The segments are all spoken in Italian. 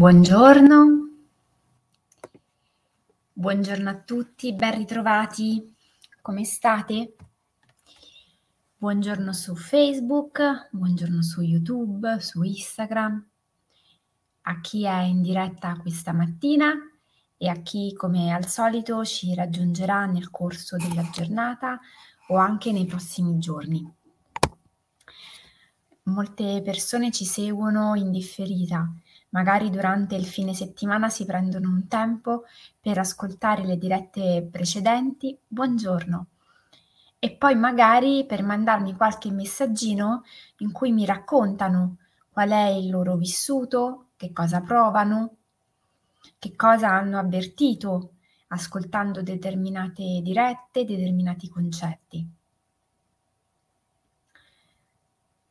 Buongiorno. Buongiorno a tutti, ben ritrovati. Come state? Buongiorno su Facebook, buongiorno su YouTube, su Instagram, a chi è in diretta questa mattina e a chi come al solito ci raggiungerà nel corso della giornata o anche nei prossimi giorni. Molte persone ci seguono in differita magari durante il fine settimana si prendono un tempo per ascoltare le dirette precedenti, buongiorno, e poi magari per mandarmi qualche messaggino in cui mi raccontano qual è il loro vissuto, che cosa provano, che cosa hanno avvertito ascoltando determinate dirette, determinati concetti.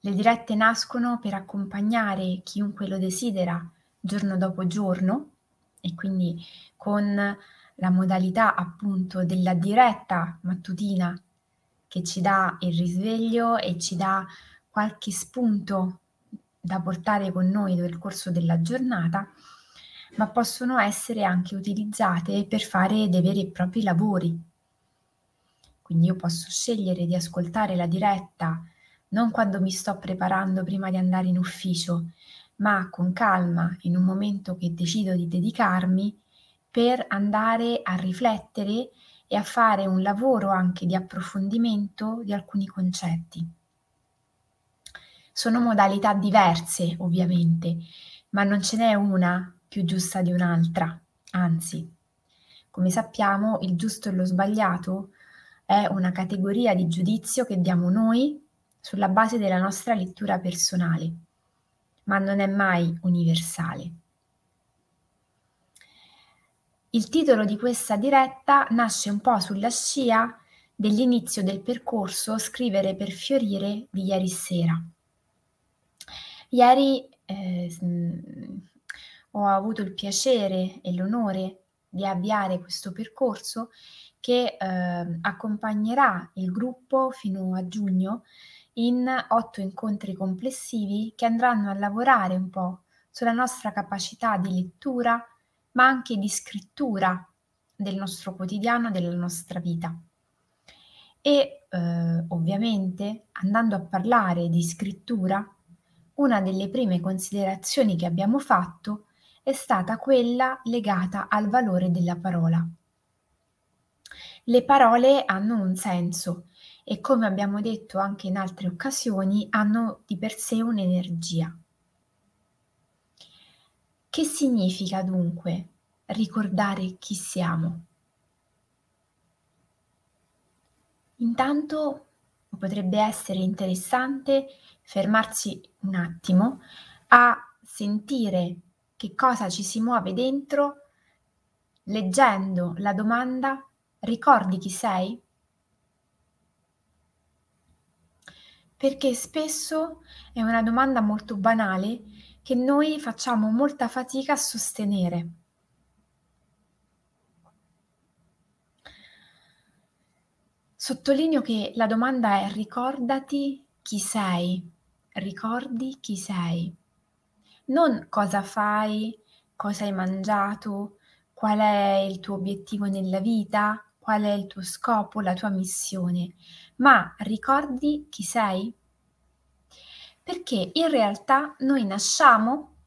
Le dirette nascono per accompagnare chiunque lo desidera giorno dopo giorno e quindi con la modalità appunto della diretta mattutina che ci dà il risveglio e ci dà qualche spunto da portare con noi nel corso della giornata, ma possono essere anche utilizzate per fare dei veri e propri lavori. Quindi io posso scegliere di ascoltare la diretta non quando mi sto preparando prima di andare in ufficio, ma con calma, in un momento che decido di dedicarmi per andare a riflettere e a fare un lavoro anche di approfondimento di alcuni concetti. Sono modalità diverse, ovviamente, ma non ce n'è una più giusta di un'altra, anzi, come sappiamo, il giusto e lo sbagliato è una categoria di giudizio che diamo noi sulla base della nostra lettura personale, ma non è mai universale. Il titolo di questa diretta nasce un po' sulla scia dell'inizio del percorso Scrivere per fiorire di ieri sera. Ieri eh, ho avuto il piacere e l'onore di avviare questo percorso che eh, accompagnerà il gruppo fino a giugno in otto incontri complessivi che andranno a lavorare un po' sulla nostra capacità di lettura, ma anche di scrittura del nostro quotidiano, della nostra vita. E eh, ovviamente andando a parlare di scrittura, una delle prime considerazioni che abbiamo fatto è stata quella legata al valore della parola. Le parole hanno un senso e come abbiamo detto anche in altre occasioni hanno di per sé un'energia. Che significa dunque ricordare chi siamo? Intanto potrebbe essere interessante fermarsi un attimo a sentire che cosa ci si muove dentro leggendo la domanda ricordi chi sei? perché spesso è una domanda molto banale che noi facciamo molta fatica a sostenere. Sottolineo che la domanda è ricordati chi sei, ricordi chi sei, non cosa fai, cosa hai mangiato, qual è il tuo obiettivo nella vita, qual è il tuo scopo, la tua missione, ma ricordi chi sei? Perché in realtà noi nasciamo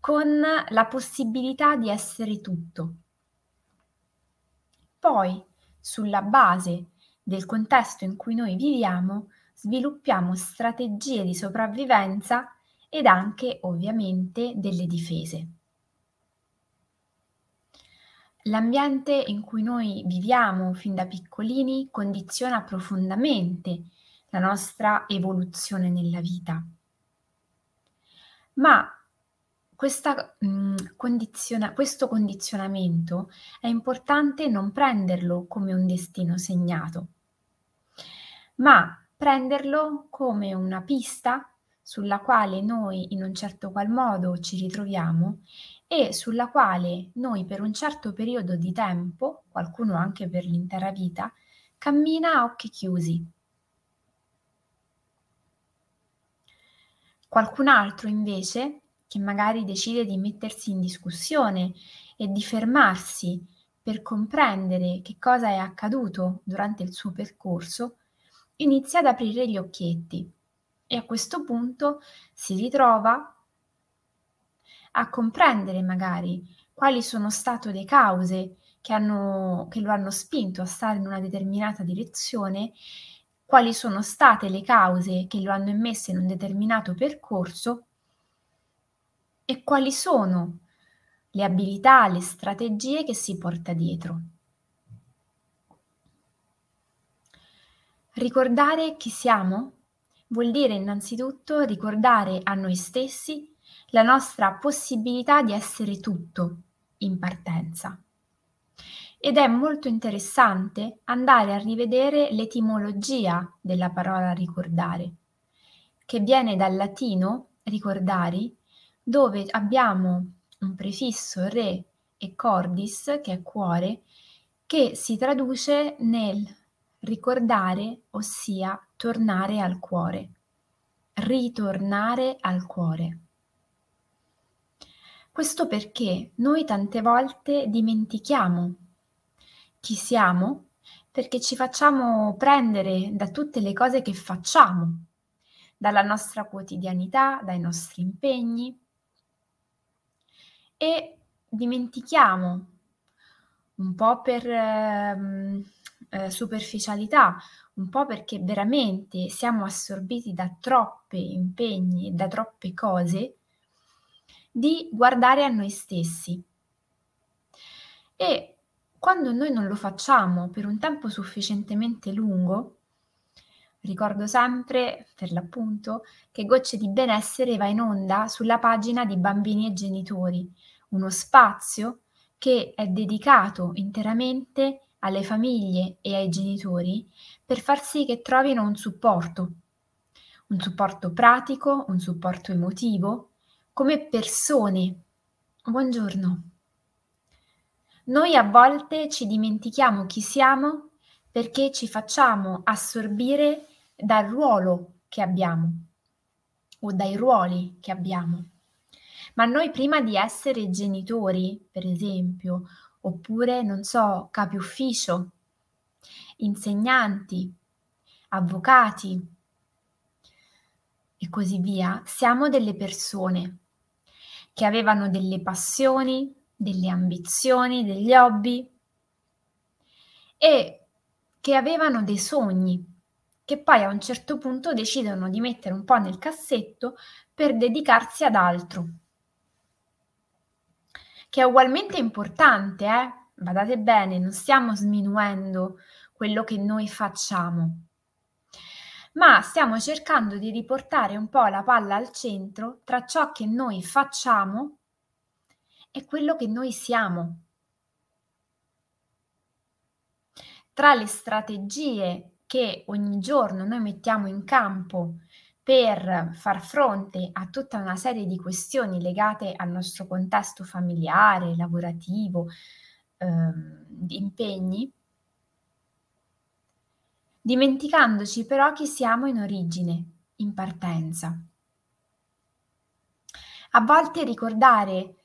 con la possibilità di essere tutto. Poi, sulla base del contesto in cui noi viviamo, sviluppiamo strategie di sopravvivenza ed anche ovviamente delle difese. L'ambiente in cui noi viviamo fin da piccolini condiziona profondamente la nostra evoluzione nella vita. Ma questa, mh, mm, condiziona- questo condizionamento è importante non prenderlo come un destino segnato, ma prenderlo come una pista sulla quale noi in un certo qual modo ci ritroviamo e sulla quale noi per un certo periodo di tempo, qualcuno anche per l'intera vita, cammina a occhi chiusi. Qualcun altro invece che magari decide di mettersi in discussione e di fermarsi per comprendere che cosa è accaduto durante il suo percorso, inizia ad aprire gli occhietti e a questo punto si ritrova a comprendere magari quali sono state le cause che, hanno, che lo hanno spinto a stare in una determinata direzione, quali sono state le cause che lo hanno immesso in un determinato percorso e quali sono le abilità, le strategie che si porta dietro. Ricordare chi siamo vuol dire innanzitutto ricordare a noi stessi la nostra possibilità di essere tutto in partenza. Ed è molto interessante andare a rivedere l'etimologia della parola ricordare, che viene dal latino ricordari, dove abbiamo un prefisso re e cordis, che è cuore, che si traduce nel ricordare, ossia tornare al cuore, ritornare al cuore. Questo perché noi tante volte dimentichiamo chi siamo perché ci facciamo prendere da tutte le cose che facciamo, dalla nostra quotidianità, dai nostri impegni e dimentichiamo un po' per eh, eh, superficialità, un po' perché veramente siamo assorbiti da troppi impegni e da troppe cose, di guardare a noi stessi. E quando noi non lo facciamo per un tempo sufficientemente lungo, ricordo sempre, per l'appunto, che Gocce di Benessere va in onda sulla pagina di Bambini e Genitori, uno spazio che è dedicato interamente alle famiglie e ai genitori per far sì che trovino un supporto, un supporto pratico, un supporto emotivo, come persone. Buongiorno. Noi a volte ci dimentichiamo chi siamo perché ci facciamo assorbire dal ruolo che abbiamo o dai ruoli che abbiamo. Ma noi prima di essere genitori, per esempio, oppure, non so, capi ufficio, insegnanti, avvocati e così via, siamo delle persone che avevano delle passioni, delle ambizioni, degli hobby e che avevano dei sogni che poi a un certo punto decidono di mettere un po' nel cassetto per dedicarsi ad altro, che è ugualmente importante, eh? Badate bene, non stiamo sminuendo quello che noi facciamo ma stiamo cercando di riportare un po' la palla al centro tra ciò che noi facciamo e quello che noi siamo. Tra le strategie che ogni giorno noi mettiamo in campo per far fronte a tutta una serie di questioni legate al nostro contesto familiare, lavorativo, ehm, di impegni, dimenticandoci però chi siamo in origine, in partenza. A volte ricordare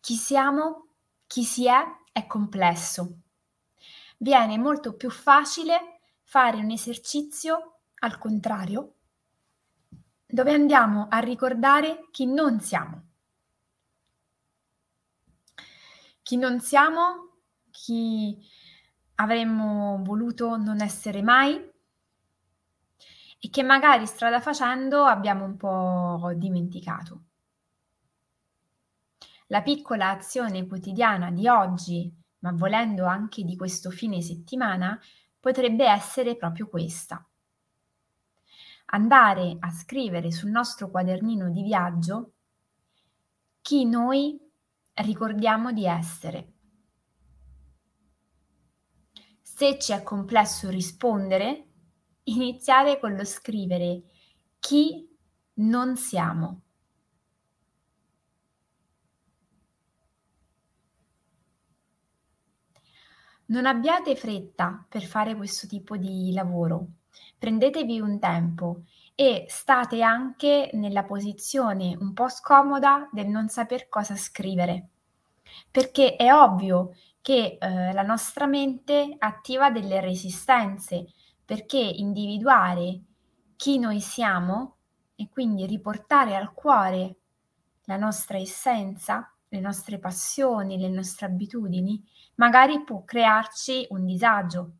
chi siamo, chi si è, è complesso. Viene molto più facile fare un esercizio al contrario, dove andiamo a ricordare chi non siamo. Chi non siamo, chi avremmo voluto non essere mai e che magari strada facendo abbiamo un po' dimenticato. La piccola azione quotidiana di oggi, ma volendo anche di questo fine settimana, potrebbe essere proprio questa. Andare a scrivere sul nostro quadernino di viaggio chi noi ricordiamo di essere se ci è complesso rispondere, iniziare con lo scrivere chi non siamo. Non abbiate fretta per fare questo tipo di lavoro. Prendetevi un tempo e state anche nella posizione un po' scomoda del non saper cosa scrivere, perché è ovvio che eh, la nostra mente attiva delle resistenze, perché individuare chi noi siamo e quindi riportare al cuore la nostra essenza, le nostre passioni, le nostre abitudini, magari può crearci un disagio,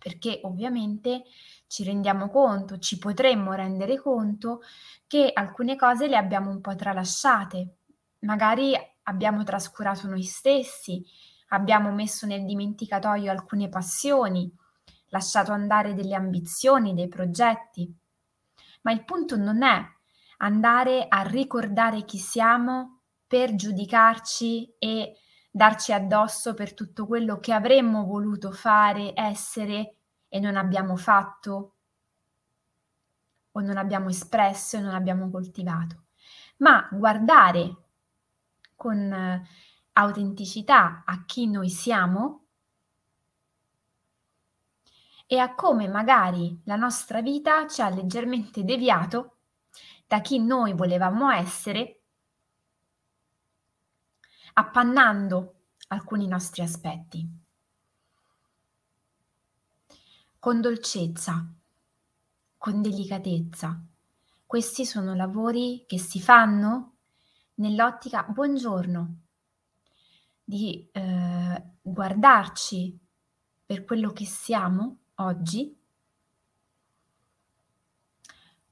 perché ovviamente ci rendiamo conto, ci potremmo rendere conto che alcune cose le abbiamo un po' tralasciate, magari abbiamo trascurato noi stessi, abbiamo messo nel dimenticatoio alcune passioni, lasciato andare delle ambizioni, dei progetti. Ma il punto non è andare a ricordare chi siamo per giudicarci e darci addosso per tutto quello che avremmo voluto fare, essere e non abbiamo fatto o non abbiamo espresso e non abbiamo coltivato, ma guardare con eh, autenticità a chi noi siamo e a come magari la nostra vita ci ha leggermente deviato da chi noi volevamo essere, appannando alcuni nostri aspetti. Con dolcezza, con delicatezza. Questi sono lavori che si fanno nell'ottica, buongiorno, di eh, guardarci per quello che siamo oggi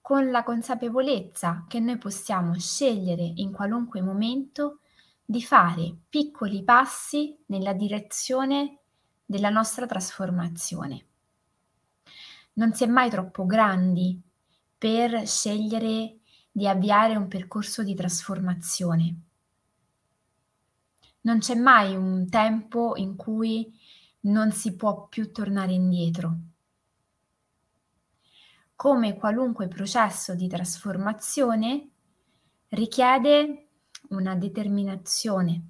con la consapevolezza che noi possiamo scegliere in qualunque momento di fare piccoli passi nella direzione della nostra trasformazione. Non si è mai troppo grandi per scegliere di avviare un percorso di trasformazione. Non c'è mai un tempo in cui non si può più tornare indietro. Come qualunque processo di trasformazione richiede una determinazione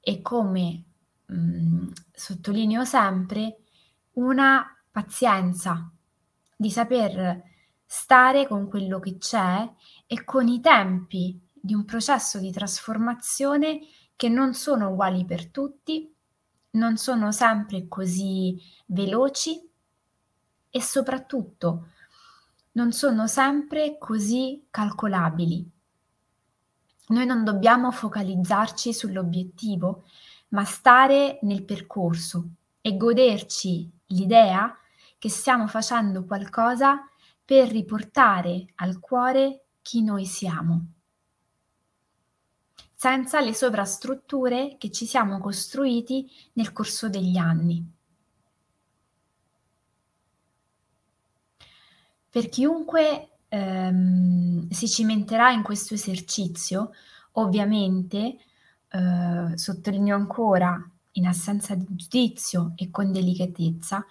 e come mh, mm, sottolineo sempre una pazienza di saper stare con quello che c'è e con i tempi di un processo di trasformazione che non sono uguali per tutti, non sono sempre così veloci e soprattutto non sono sempre così calcolabili. Noi non dobbiamo focalizzarci sull'obiettivo, ma stare nel percorso e goderci l'idea che stiamo facendo qualcosa per riportare al cuore chi noi siamo, senza le sovrastrutture che ci siamo costruiti nel corso degli anni. Per chiunque ehm, si cimenterà in questo esercizio, ovviamente, eh, sottolineo ancora, in assenza di giudizio e con delicatezza,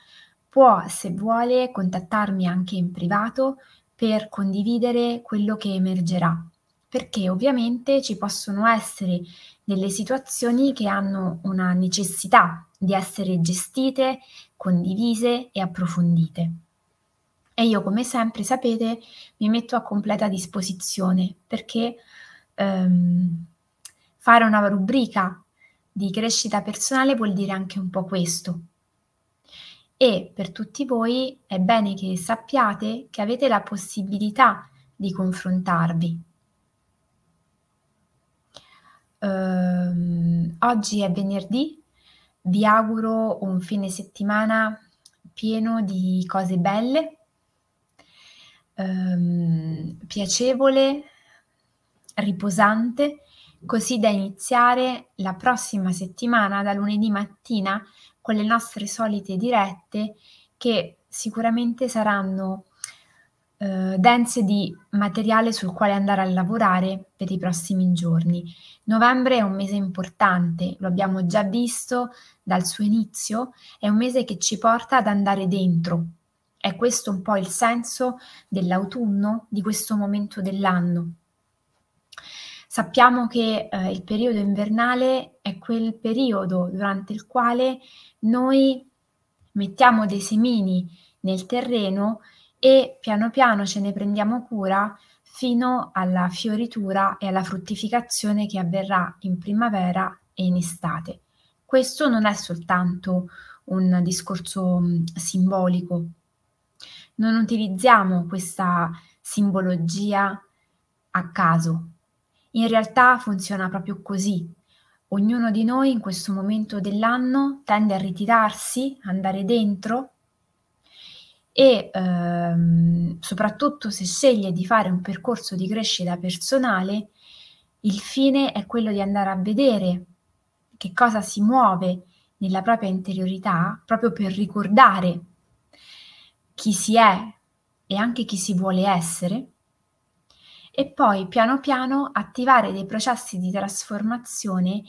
può, se vuole, contattarmi anche in privato per condividere quello che emergerà, perché ovviamente ci possono essere delle situazioni che hanno una necessità di essere gestite, condivise e approfondite. E io, come sempre, sapete, mi metto a completa disposizione perché ehm, fare una rubrica di crescita personale vuol dire anche un po' questo, e per tutti voi è bene che sappiate che avete la possibilità di confrontarvi. Uh, oggi è venerdì, vi auguro un fine settimana pieno di cose belle, um, piacevole, riposante, così da iniziare la prossima settimana da lunedì mattina con le nostre solite dirette che sicuramente saranno eh, dense di materiale sul quale andare a lavorare per i prossimi giorni. Novembre è un mese importante, lo abbiamo già visto dal suo inizio, è un mese che ci porta ad andare dentro. È questo un po' il senso dell'autunno, di questo momento dell'anno. Sappiamo che eh, il periodo invernale è quel periodo durante il quale noi mettiamo dei semini nel terreno e piano piano ce ne prendiamo cura fino alla fioritura e alla fruttificazione che avverrà in primavera e in estate. Questo non è soltanto un discorso mm, simbolico. Non utilizziamo questa simbologia a caso. In realtà funziona proprio così. Ognuno di noi in questo momento dell'anno tende a ritirarsi, andare dentro e ehm, soprattutto se sceglie di fare un percorso di crescita personale, il fine è quello di andare a vedere che cosa si muove nella propria interiorità proprio per ricordare chi si è e anche chi si vuole essere e poi piano piano attivare dei processi di trasformazione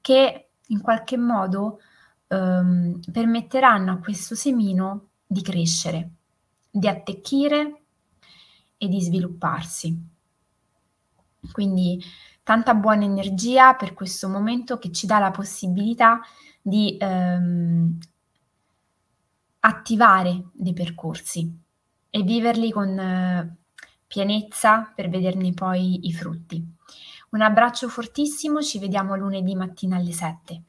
che in qualche modo ehm, permetteranno a questo semino di crescere, di attecchire e di svilupparsi. Quindi tanta buona energia per questo momento che ci dà la possibilità di ehm, attivare dei percorsi e viverli con eh, pienezza per vederne poi i frutti. Un abbraccio fortissimo, ci vediamo lunedì mattina alle 7.